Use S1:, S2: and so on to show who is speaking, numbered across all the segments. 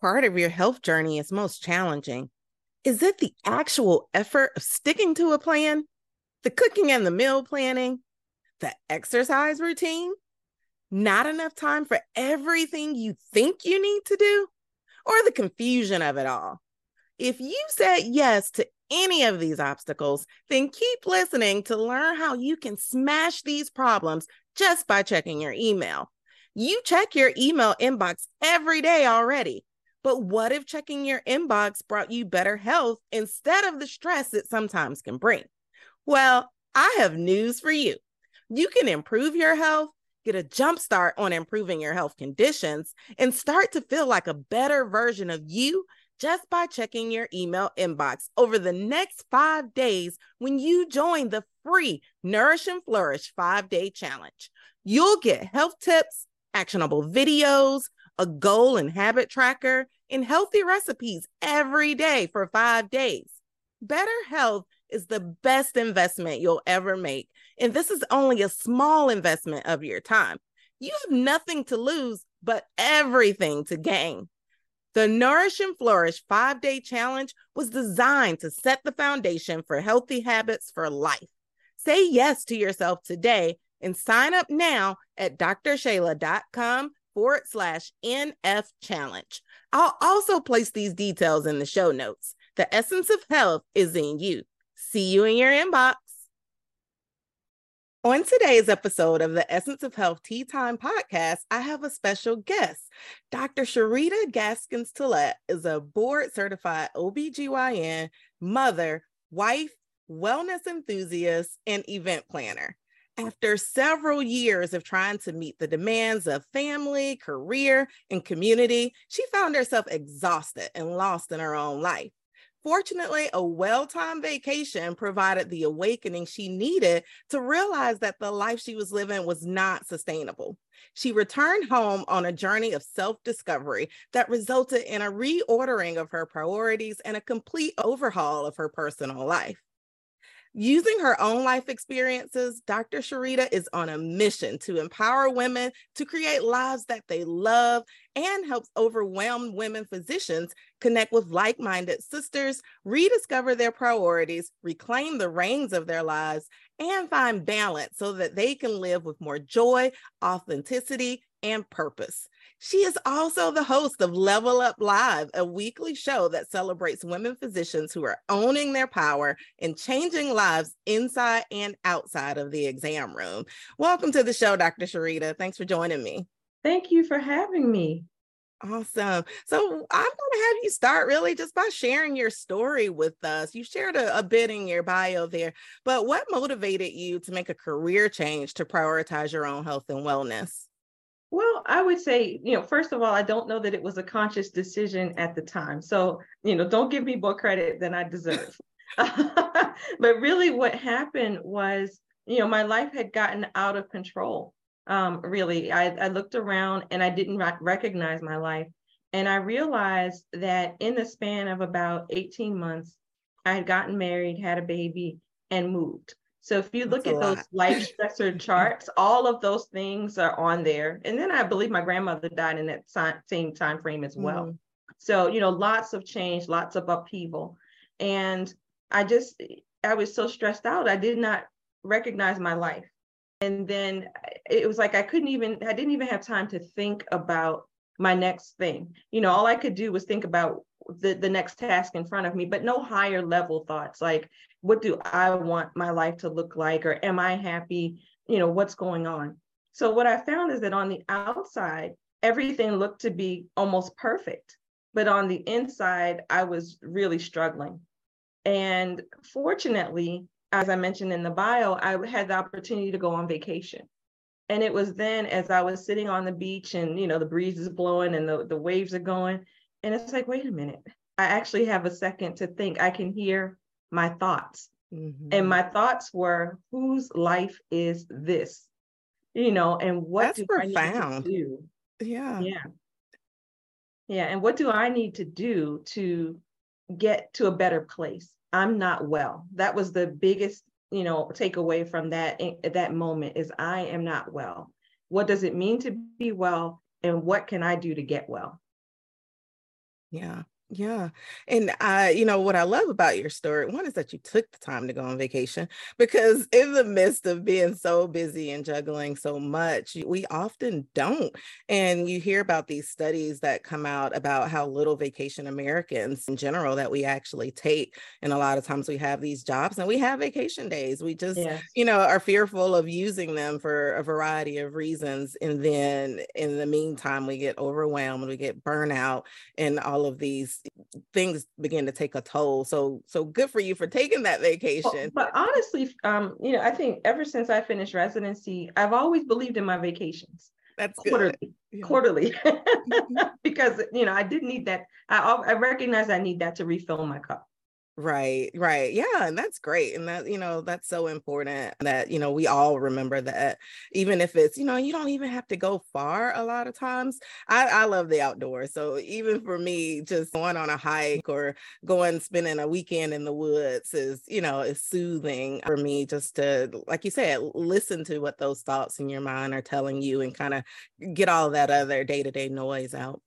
S1: Part of your health journey is most challenging? Is it the actual effort of sticking to a plan? The cooking and the meal planning? The exercise routine? Not enough time for everything you think you need to do? Or the confusion of it all? If you said yes to any of these obstacles, then keep listening to learn how you can smash these problems just by checking your email. You check your email inbox every day already. But what if checking your inbox brought you better health instead of the stress it sometimes can bring? Well, I have news for you. You can improve your health, get a jump start on improving your health conditions, and start to feel like a better version of you just by checking your email inbox over the next five days when you join the free Nourish and Flourish five day challenge. You'll get health tips, actionable videos, a goal and habit tracker, and healthy recipes every day for five days. Better health is the best investment you'll ever make. And this is only a small investment of your time. You have nothing to lose, but everything to gain. The Nourish and Flourish five day challenge was designed to set the foundation for healthy habits for life. Say yes to yourself today and sign up now at drshayla.com forward slash NF challenge. I'll also place these details in the show notes. The essence of health is in you. See you in your inbox. On today's episode of the Essence of Health Tea Time podcast, I have a special guest. Dr. Sherita Gaskins Tillett is a board certified OBGYN, mother, wife, wellness enthusiast, and event planner. After several years of trying to meet the demands of family, career, and community, she found herself exhausted and lost in her own life. Fortunately, a well timed vacation provided the awakening she needed to realize that the life she was living was not sustainable. She returned home on a journey of self discovery that resulted in a reordering of her priorities and a complete overhaul of her personal life. Using her own life experiences, Dr. Sherita is on a mission to empower women to create lives that they love and helps overwhelmed women physicians connect with like minded sisters, rediscover their priorities, reclaim the reins of their lives, and find balance so that they can live with more joy, authenticity, and purpose. She is also the host of Level Up Live, a weekly show that celebrates women physicians who are owning their power and changing lives inside and outside of the exam room. Welcome to the show, Dr. Sherita. Thanks for joining me.
S2: Thank you for having me.
S1: Awesome. So I'm going to have you start really just by sharing your story with us. You shared a, a, bit in your bio there, but what motivated you to make a career change to prioritize your own health and wellness?
S2: Well, I would say, you know, first of all, I don't know that it was a conscious decision at the time. So, you know, don't give me more credit than I deserve. but really, what happened was, you know, my life had gotten out of control. Um, really, I, I looked around and I didn't recognize my life. And I realized that in the span of about 18 months, I had gotten married, had a baby, and moved. So if you look That's at those life stressor charts, all of those things are on there. And then I believe my grandmother died in that same time frame as well. Mm. So, you know, lots of change, lots of upheaval. And I just I was so stressed out. I did not recognize my life. And then it was like I couldn't even I didn't even have time to think about my next thing. You know, all I could do was think about the, the next task in front of me, but no higher level thoughts like, what do I want my life to look like? Or am I happy? You know, what's going on? So, what I found is that on the outside, everything looked to be almost perfect. But on the inside, I was really struggling. And fortunately, as I mentioned in the bio, I had the opportunity to go on vacation. And it was then as I was sitting on the beach and, you know, the breeze is blowing and the, the waves are going, and it's like, wait a minute, I actually have a second to think. I can hear my thoughts. Mm-hmm. And my thoughts were, whose life is this? You know, and what
S1: That's do profound. I need to do?
S2: Yeah. Yeah. Yeah. And what do I need to do to get to a better place? I'm not well. That was the biggest, you know, takeaway from that that moment is I am not well. What does it mean to be well? And what can I do to get well?
S1: Yeah. Yeah. And I, you know, what I love about your story, one is that you took the time to go on vacation because in the midst of being so busy and juggling so much, we often don't. And you hear about these studies that come out about how little vacation Americans in general that we actually take. And a lot of times we have these jobs and we have vacation days. We just, yes. you know, are fearful of using them for a variety of reasons. And then in the meantime, we get overwhelmed, we get burnout and all of these things begin to take a toll. So so good for you for taking that vacation. Well,
S2: but honestly, um, you know, I think ever since I finished residency, I've always believed in my vacations.
S1: That's
S2: quarterly,
S1: yeah.
S2: quarterly, mm-hmm. because you know I did need that. I I recognize I need that to refill my cup.
S1: Right, right. Yeah, and that's great. And that, you know, that's so important that, you know, we all remember that even if it's, you know, you don't even have to go far a lot of times. I, I love the outdoors. So even for me, just going on a hike or going spending a weekend in the woods is, you know, is soothing for me just to, like you said, listen to what those thoughts in your mind are telling you and kind of get all that other day-to-day noise out.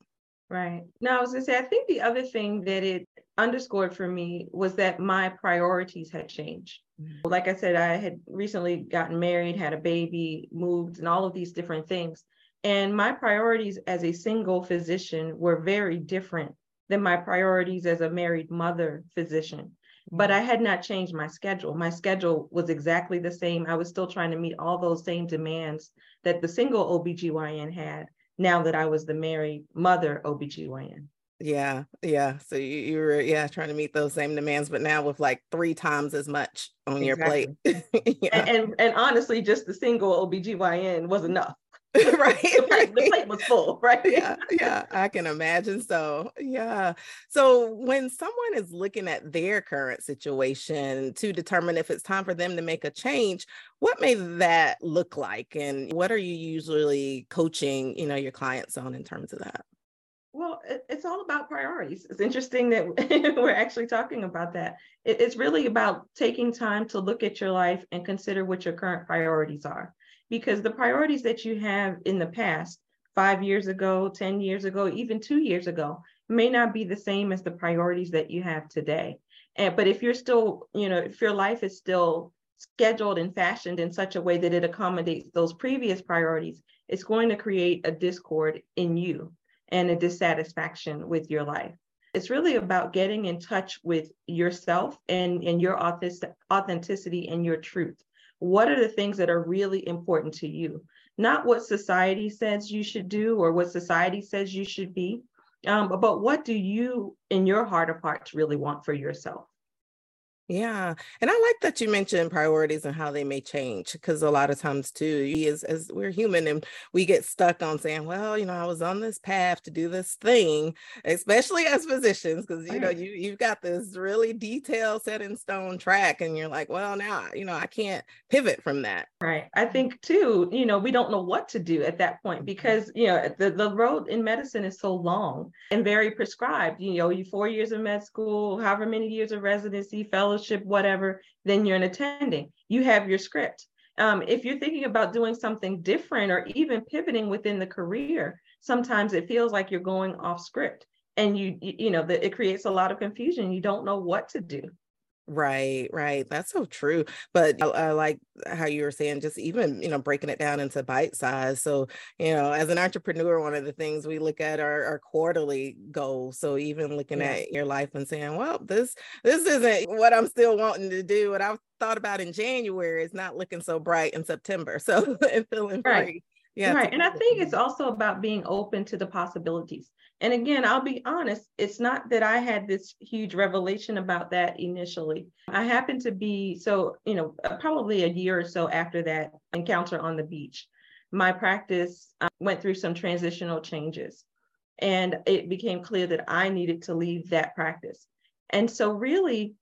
S2: Right. Now, I was gonna say, I think the other thing that it underscored for me was that my priorities had changed. Mm-hmm. Like I said, I had recently gotten married, had a baby, moved, and all of these different things. And my priorities as a single physician were very different than my priorities as a married mother physician. But I had not changed my schedule. My schedule was exactly the same. I was still trying to meet all those same demands that the single OBGYN had now that I was the married mother OBGYN.
S1: Yeah, yeah. So you, you were yeah trying to meet those same demands, but now with like three times as much on exactly. your plate.
S2: yeah. and, and, and honestly, just the single OBGYN was enough.
S1: right,
S2: the, plate, the plate was full, right?
S1: yeah, yeah. I can imagine so. Yeah. So when someone is looking at their current situation to determine if it's time for them to make a change, what may that look like, and what are you usually coaching, you know, your clients on in terms of that?
S2: Well, it's all about priorities. It's interesting that we're actually talking about that. It's really about taking time to look at your life and consider what your current priorities are. Because the priorities that you have in the past, five years ago, 10 years ago, even two years ago, may not be the same as the priorities that you have today. And, but if you're still, you know, if your life is still scheduled and fashioned in such a way that it accommodates those previous priorities, it's going to create a discord in you and a dissatisfaction with your life. It's really about getting in touch with yourself and, and your authenticity and your truth. What are the things that are really important to you? Not what society says you should do or what society says you should be, um, but what do you, in your heart of hearts, really want for yourself?
S1: Yeah. And I like that you mentioned priorities and how they may change because a lot of times too, is as we're human and we get stuck on saying, well, you know, I was on this path to do this thing, especially as physicians, because you know, you you've got this really detailed set in stone track and you're like, well, now, you know, I can't pivot from that.
S2: Right. I think too, you know, we don't know what to do at that point mm-hmm. because, you know, the, the road in medicine is so long and very prescribed. You know, you four years of med school, however many years of residency, fellowship fellowship, whatever, then you're an attending. You have your script. Um, if you're thinking about doing something different or even pivoting within the career, sometimes it feels like you're going off script and you, you, you know, that it creates a lot of confusion. You don't know what to do.
S1: Right, right. That's so true. But I, I, like how you were saying, just even, you know, breaking it down into bite size. So, you know, as an entrepreneur, one of the things we look at are, are quarterly goals. So even looking yeah. at your life and saying, well, this, this isn't what I'm still wanting to do. What I thought about in January is not looking so bright in September. So and feeling
S2: right. free. Yeah. Right. And I think it's also about being open to the possibilities. And again, I'll be honest, it's not that I had this huge revelation about that initially. I happened to be, so, you know, uh, probably a year or so after that encounter on the beach, my practice uh, went through some transitional changes. And it became clear that I needed to leave that practice. And so, really,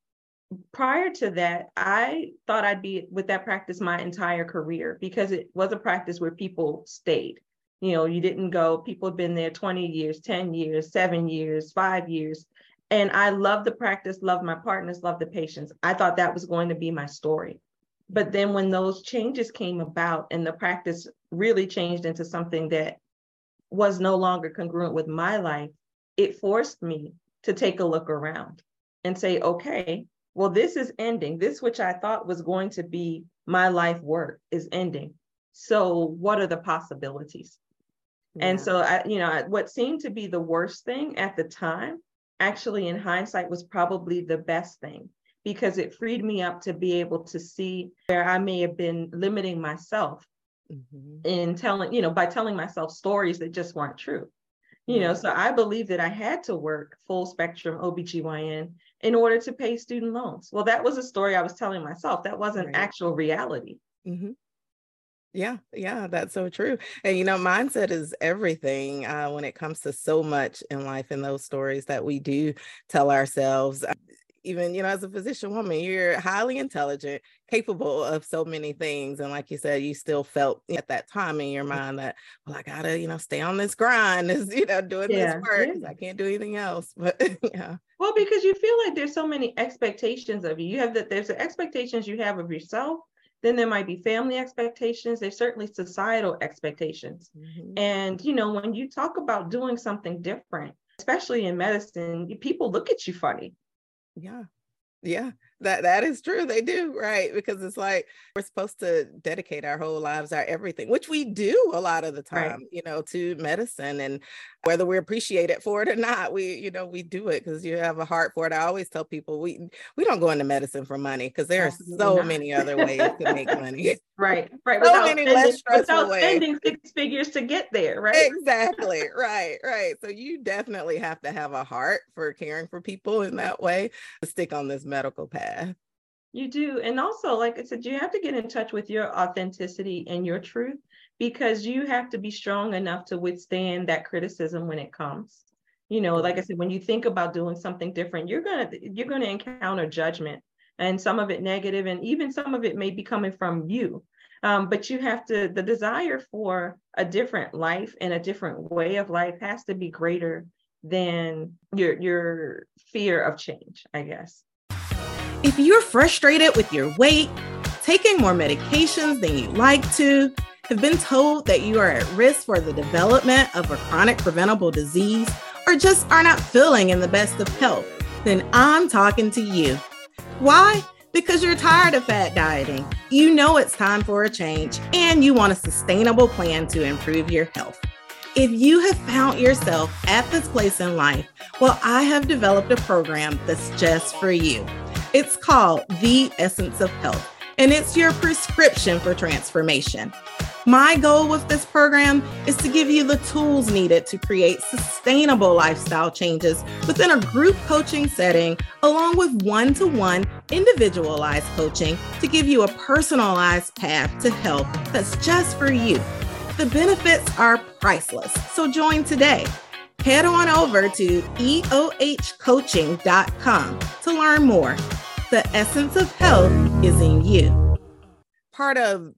S2: prior to that, I thought I'd be with that practice my entire career because it was a practice where people stayed. You know, you didn't go, people had been there 20 years, 10 years, seven years, five years. And I love the practice, love my partners, love the patients. I thought that was going to be my story. But then when those changes came about and the practice really changed into something that was no longer congruent with my life, it forced me to take a look around and say, okay, well, this is ending. This, which I thought was going to be my life work, is ending. So, what are the possibilities? Yeah. And so, I, you know, what seemed to be the worst thing at the time, actually, in hindsight, was probably the best thing because it freed me up to be able to see where I may have been limiting myself mm-hmm. in telling, you know, by telling myself stories that just weren't true. You know, so I believe that I had to work full spectrum OBGYN in order to pay student loans. Well, that was a story I was telling myself. That wasn't right. actual reality.
S1: Mm-hmm. Yeah, yeah, that's so true. And you know, mindset is everything uh, when it comes to so much in life and those stories that we do tell ourselves even you know as a physician woman you're highly intelligent capable of so many things and like you said you still felt at that time in your mind that well i gotta you know stay on this grind is you know doing yeah, this work yeah. i can't do anything else but yeah.
S2: Well because you feel like there's so many expectations of you. You have that there's the expectations you have of yourself then there might be family expectations there's certainly societal expectations. Mm-hmm. and you know when you talk about doing something different especially in medicine people look at you funny
S1: yeah. Yeah, that that is true. They do, right? Because it's like we're supposed to dedicate our whole lives, our everything, which we do a lot of the time, right. you know, to medicine and whether we appreciate it for it or not, we, you know, we do it because you have a heart for it. I always tell people we we don't go into medicine for money because there are so not. many other ways to make money.
S2: right, right. So without many spending, less stressful ways. spending six figures to get there, right?
S1: Exactly. right, right. So you definitely have to have a heart for caring for people in that way to stick on this medical path.
S2: You do. And also, like I said, you have to get in touch with your authenticity and your truth because you have to be strong enough to withstand that criticism when it comes. You know, like I said, when you think about doing something different, you're gonna you're gonna encounter judgment and some of it negative, and even some of it may be coming from you. Um, but you have to the desire for a different life and a different way of life has to be greater than your your fear of change, I guess.
S1: If you're frustrated with your weight, taking more medications than you'd like to, have been told that you are at risk for the development of a chronic preventable disease, or just are not feeling in the best of health, then I'm talking to you. Why? Because you're tired of fat dieting. You know it's time for a change, and you want a sustainable plan to improve your health. If you have found yourself at this place in life, well, I have developed a program that's just for you. It's called The Essence of Health, and it's your prescription for transformation. My goal with this program is to give you the tools needed to create sustainable lifestyle changes within a group coaching setting, along with one to one individualized coaching to give you a personalized path to health that's just for you. The benefits are priceless, so join today. Head on over to eohcoaching.com to learn more. The essence of health is in you. Part of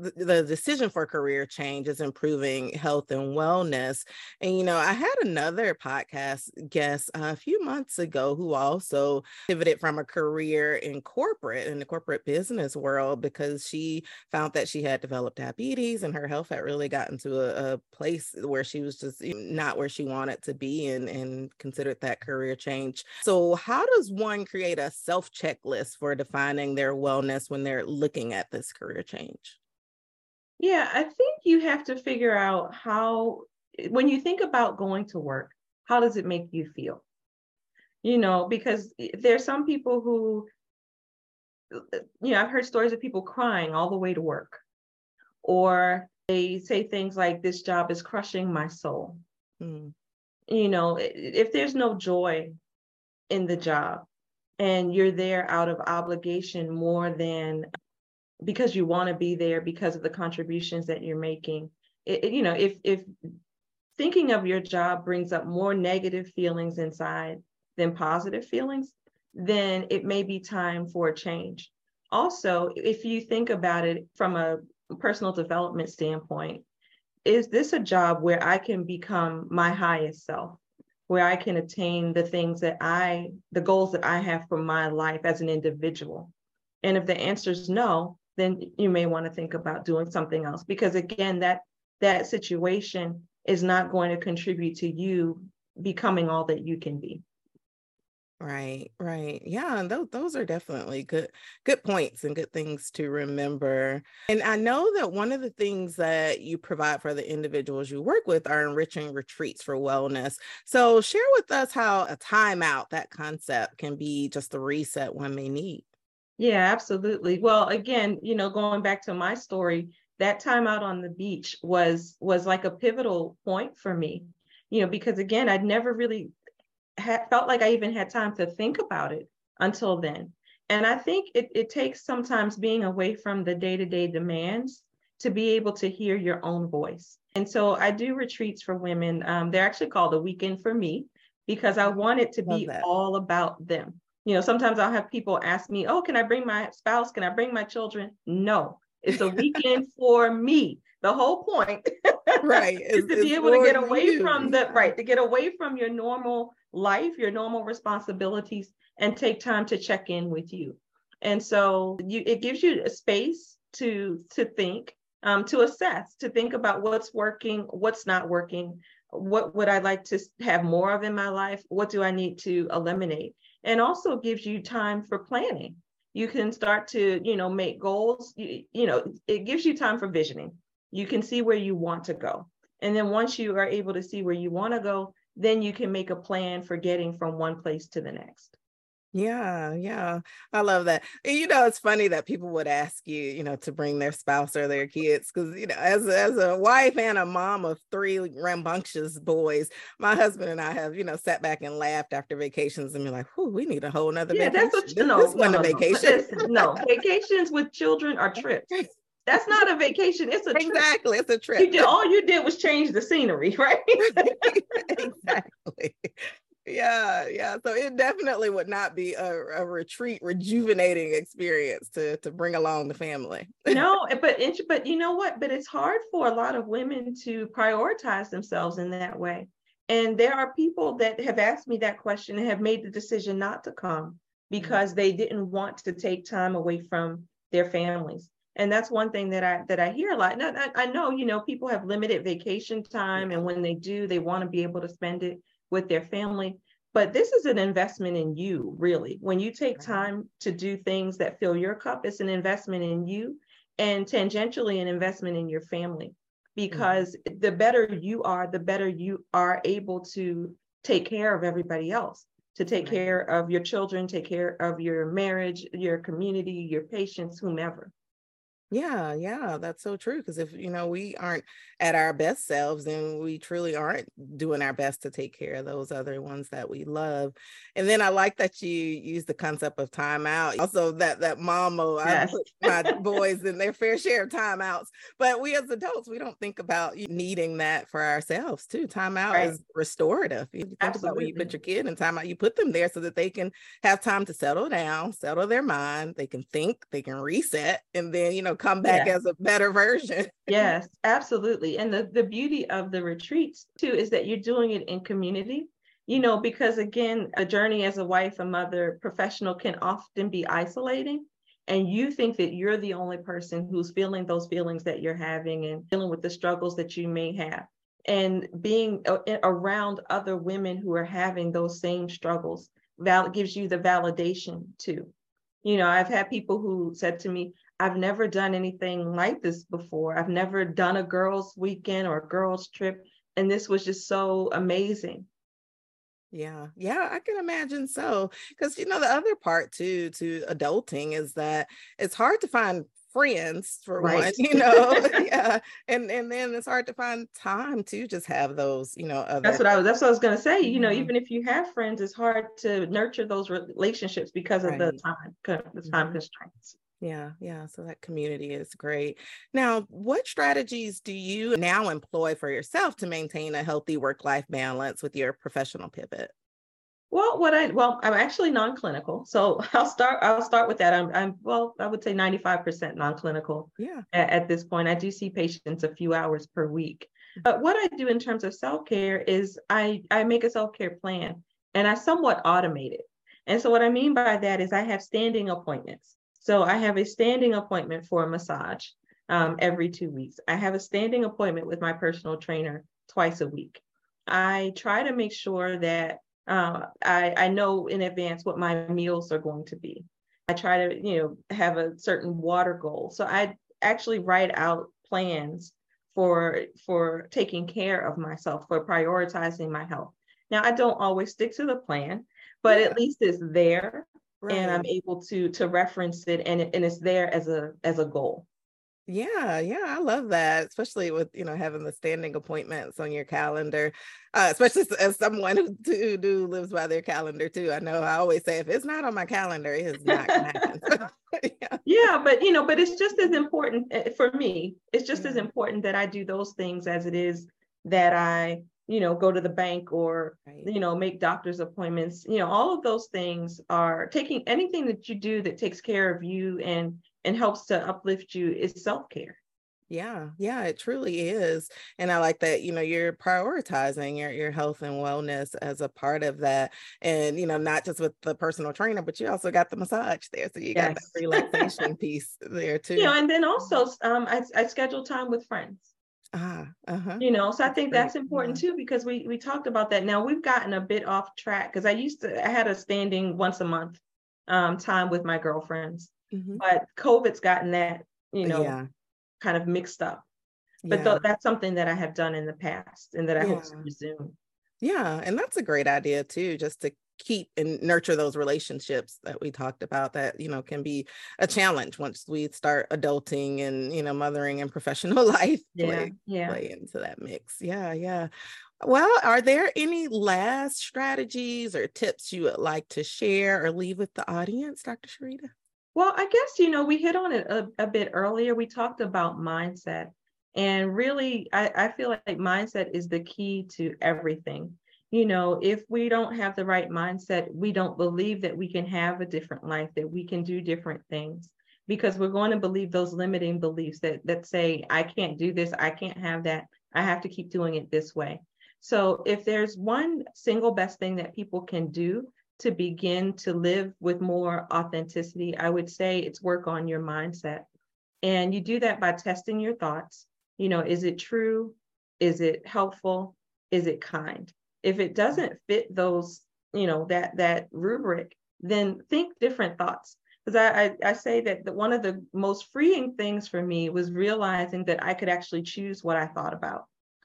S1: the, decision for career change is improving health and wellness. And, you know, I had another podcast guest uh, a few months ago who also pivoted from a career in corporate, in the corporate business world, because she found that she had developed diabetes and her health had really gotten to a, a place where she was just not where she wanted to be and, and considered that career change. So, how does one create a self checklist for defining their wellness when they're looking at this career change?
S2: Yeah, I think you have to figure out how, when you think about going to work, how does it make you feel? You know, because there's some people who, you know, I've heard stories of people crying all the way to work, or they say things like, this job is crushing my soul. Mm. You know, if there's no joy in the job and you're there out of obligation more than because you want to be there because of the contributions that you're making it, it, you know if if thinking of your job brings up more negative feelings inside than positive feelings, then it may be time for a change. Also, if you think about it from a personal development standpoint, is this a job where I can become my highest self, where I can attain the things that I, the goals that I have for my life as an individual? And if the answer is no, then you may want to think about doing something else because again, that that situation is not going to contribute to you becoming all that you can be.
S1: Right, right. Yeah, those those are definitely good good points and good things to remember. And I know that one of the things that you provide for the individuals you work with are enriching retreats for wellness. So share with us how a timeout, that concept can be just the reset one may need.
S2: Yeah, absolutely. Well, again, you know, going back to my story, that time out on the beach was was like a pivotal point for me. You know, because again, I'd never really had felt like I even had time to think about it until then. And I think it, it takes sometimes being away from the day to day demands to be able to hear your own voice. And so I do retreats for women. Um, they're actually called a weekend for me because I want it to be all about them. You know, sometimes I'll have people ask me, Oh, can I bring my spouse? Can I bring my children? No, it's a weekend for me. The whole point,
S1: right,
S2: is, to be able to get away you. from the right, to get away from your normal life, your normal responsibilities, and take time to check in with you. And so you, it gives you a space to to think, um, to assess, to think about what's working, what's not working, what would I like to have more of in my life, what do I need to eliminate, and also gives you time for planning. You can start to, you know, make goals. You, you know, it gives you time for visioning. You can see where you want to go. And then once you are able to see where you want to go, then you can make a plan for getting from one place to the next.
S1: Yeah, yeah. I love that. And, you know, it's funny that people would ask you, you know, to bring their spouse or their kids because, you know, as as a wife and a mom of three rambunctious boys, my husband and I have, you know, sat back and laughed after vacations and be like, "Whoo, we need a whole nother yeah, vacation." That's no, this no, no, vacation.
S2: No, no, vacations with children are trips. That's not a vacation. It's a
S1: trip. Exactly. It's a trip.
S2: You did, all you did was change the scenery, right?
S1: exactly. Yeah, yeah. So it definitely would not be a, a retreat, rejuvenating experience to to bring along the family.
S2: no, but but you know what? But it's hard for a lot of women to prioritize themselves in that way. And there are people that have asked me that question and have made the decision not to come mm-hmm. because they didn't want to take time away from their families and that's one thing that i that i hear a lot and I, I know you know people have limited vacation time and when they do they want to be able to spend it with their family. But this is an investment in you really. When you take time to do things that fill your cup it's an investment in you and tangentially an investment in your family. Because mm-hmm. the better you are the better you are able to take care of everybody else to take right. care of your children take care of your marriage your community your patients whomever
S1: yeah, yeah, that's so true. Because if you know we aren't at our best selves, then we truly aren't doing our best to take care of those other ones that we love. And then I like that you use the concept of timeout. Also, that that mama, yes. I put my boys in their fair share of timeouts. But we as adults, we don't think about needing that for ourselves too. Timeout right. is restorative. You think Absolutely. about when you put your kid in timeout, you put them there so that they can have time to settle down, settle their mind, they can think, they can reset, and then you know come back yeah. as a better version.
S2: yes, absolutely. And the, the beauty of the retreats too is that you're doing it in community. You know, because again, a journey as a wife, a mother, professional can often be isolating. And you think that you're the only person who's feeling those feelings that you're having and dealing with the struggles that you may have. And being uh, around other women who are having those same struggles val- gives you the validation too. You know, I've had people who said to me, I've never done anything like this before. I've never done a girls' weekend or a girls' trip. And this was just so amazing.
S1: Yeah, yeah, I can imagine so. Because you know, the other part too to adulting is that it's hard to find friends for right. one, you know. yeah. And and then it's hard to find time to just have those, you know,
S2: other... That's what I was that's what I was gonna say. You know, mm-hmm. even if you have friends, it's hard to nurture those relationships because of right. the time the time mm-hmm. constraints.
S1: Yeah, yeah. So that community is great. Now, what strategies do you now employ for yourself to maintain a healthy work life balance with your professional pivot?
S2: Well, what I well, I'm actually non-clinical, so I'll start. I'll start with that. I'm, I'm well, I would say 95% non-clinical.
S1: Yeah.
S2: At, at this point, I do see patients a few hours per week. But what I do in terms of self-care is I I make a self-care plan and I somewhat automate it. And so what I mean by that is I have standing appointments. So I have a standing appointment for a massage um, every two weeks. I have a standing appointment with my personal trainer twice a week. I try to make sure that uh, I, I know in advance what my meals are going to be. I try to, you know, have a certain water goal. So I actually write out plans for for taking care of myself, for prioritizing my health. Now I don't always stick to the plan, but yeah. at least it's there right. and I'm able to to reference it and, it, and it's there as a as a goal.
S1: Yeah, yeah, I love that, especially with you know having the standing appointments on your calendar, uh, especially as someone who do, do lives by their calendar too. I know I always say if it's not on my calendar, it is not gonna happen.
S2: yeah. yeah, but you know, but it's just as important eh, for me. It's just yeah. as important that I do those things as it is that I you know go to the bank or right. you know make doctor's appointments. You know, all of those things are taking anything that you do that takes care of you and and helps to uplift you is self-care
S1: yeah yeah it truly is and i like that you know you're prioritizing your, your health and wellness as a part of that and you know not just with the personal trainer but you also got the massage there so you yes. got that relaxation piece there too
S2: you know and then also um i, I schedule time with friends
S1: Ah, uh-huh.
S2: You know, so I think that's important too because we we talked about that. Now we've gotten a bit off track because I used to I had a standing once a month um, time with my girlfriends, Mm-hmm. But COVID's gotten that, you know, yeah. kind of mixed up. But yeah. th- that's something that I have done in the past and that I yeah. hope to resume.
S1: Yeah. And that's a great idea too, just to keep and nurture those relationships that we talked about that you know can be a challenge once we start adulting and you know mothering and professional life
S2: yeah play, yeah
S1: play into that mix yeah yeah well are there any last strategies or tips you would like to share or leave with the audience dr sherita
S2: well, I guess, you know, we hit on it a, a bit earlier. We talked about mindset. And really, I, I feel like mindset is the key to everything. You know, if we don't have the right mindset, we don't believe that we can have a different life, that we can do different things, because we're going to believe those limiting beliefs that that say, I can't do this, I can't have that, I have to keep doing it this way. So if there's one single best thing that people can do to begin to live with more authenticity, I would say it's work on your mindset. And you do that by testing your thoughts. You know, is it true? Is it helpful? Is it kind? If it doesn't fit those, you know, that that rubric, then think different thoughts. Because I, I, I say that the, one of the most freeing things for me was realizing that I could actually choose what I thought about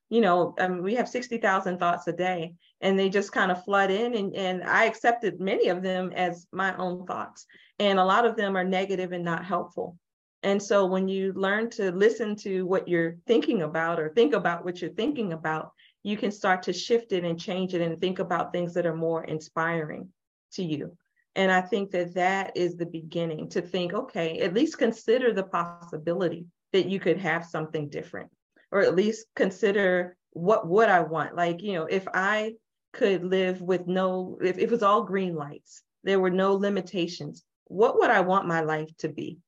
S2: you know, um, we have 60,000 thoughts a day and they just kind of flood in. And, and I accepted many of them as my own thoughts. And a lot of them are negative and not helpful. And so when you learn to listen to what you're thinking about or think about what you're thinking about, you can start to shift it and change it and think about things that are more inspiring to you. And I think that that is the beginning to think, okay, at least consider the possibility that you could have something different or at least consider what would I want? Like, you know, if I could live with no, if, if it was all green lights, there were no limitations, what would I want my life to be?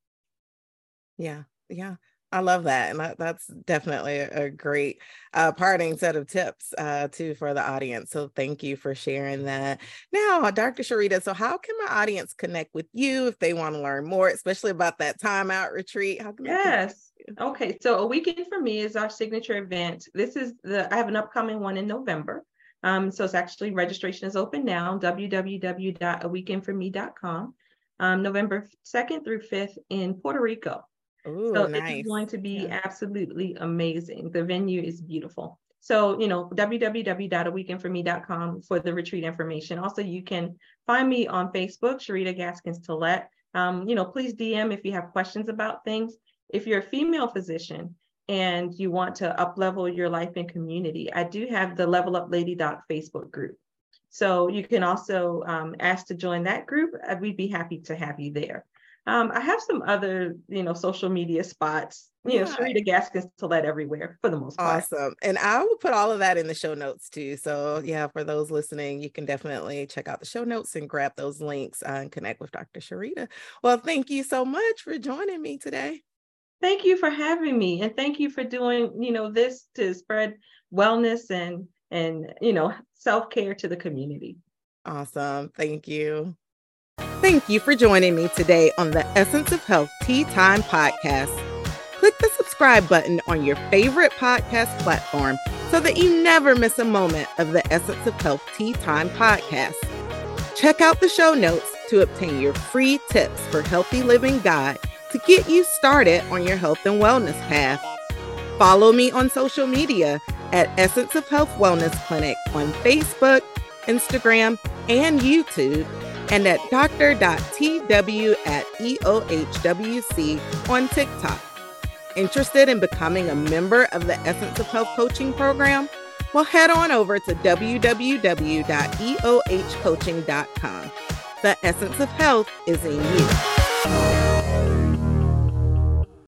S1: Yeah, yeah. I love that. And that, that's definitely a, great uh, parting set of tips uh, too for the audience. So thank you for sharing that. Now, Dr. Sherita, so how can my audience connect with you if they want to learn more, especially about that timeout retreat? How can
S2: yes. Okay. So a weekend for me is our signature event. This is the, I have an upcoming one in November. Um, so it's actually registration is open now, www.aweekendforme.com, um, November 2nd through 5th in Puerto Rico.
S1: Ooh,
S2: so
S1: nice.
S2: it's going to be yeah. absolutely amazing. The venue is beautiful. So, you know, www.aweekendforme.com for the retreat information. Also, you can find me on Facebook, Sherita Gaskins Tillett. Um, you know, please DM if you have questions about things. If you're a female physician and you want to up level your life and community, I do have the Level Up Lady Doc Facebook group. So you can also um, ask to join that group. We'd be happy to have you there. Um, I have some other, you know, social media spots. You know, Sharita Gaskins to let everywhere for the most
S1: part. Awesome. And I will put all of that in the show notes too. So yeah, for those listening, you can definitely check out the show notes and grab those links uh, and connect with Dr. Sherita. Well, thank you so much for joining me today.
S2: Thank you for having me. And thank you for doing, you know, this to spread wellness and and you know self-care to the community.
S1: Awesome. Thank you. Thank you for joining me today on the Essence of Health Tea Time podcast. Click the subscribe button on your favorite podcast platform so that you never miss a moment of the Essence of Health Tea Time podcast. Check out the show notes to obtain your free tips for healthy living guide to get you started on your health and wellness path. Follow me on social media at Essence of Health Wellness Clinic on Facebook, Instagram, and YouTube and at dr.tw at EOHWC on TikTok. Interested in becoming a member of the Essence of Health coaching program? Well, head on over to www.eohcoaching.com. The essence of health is in you.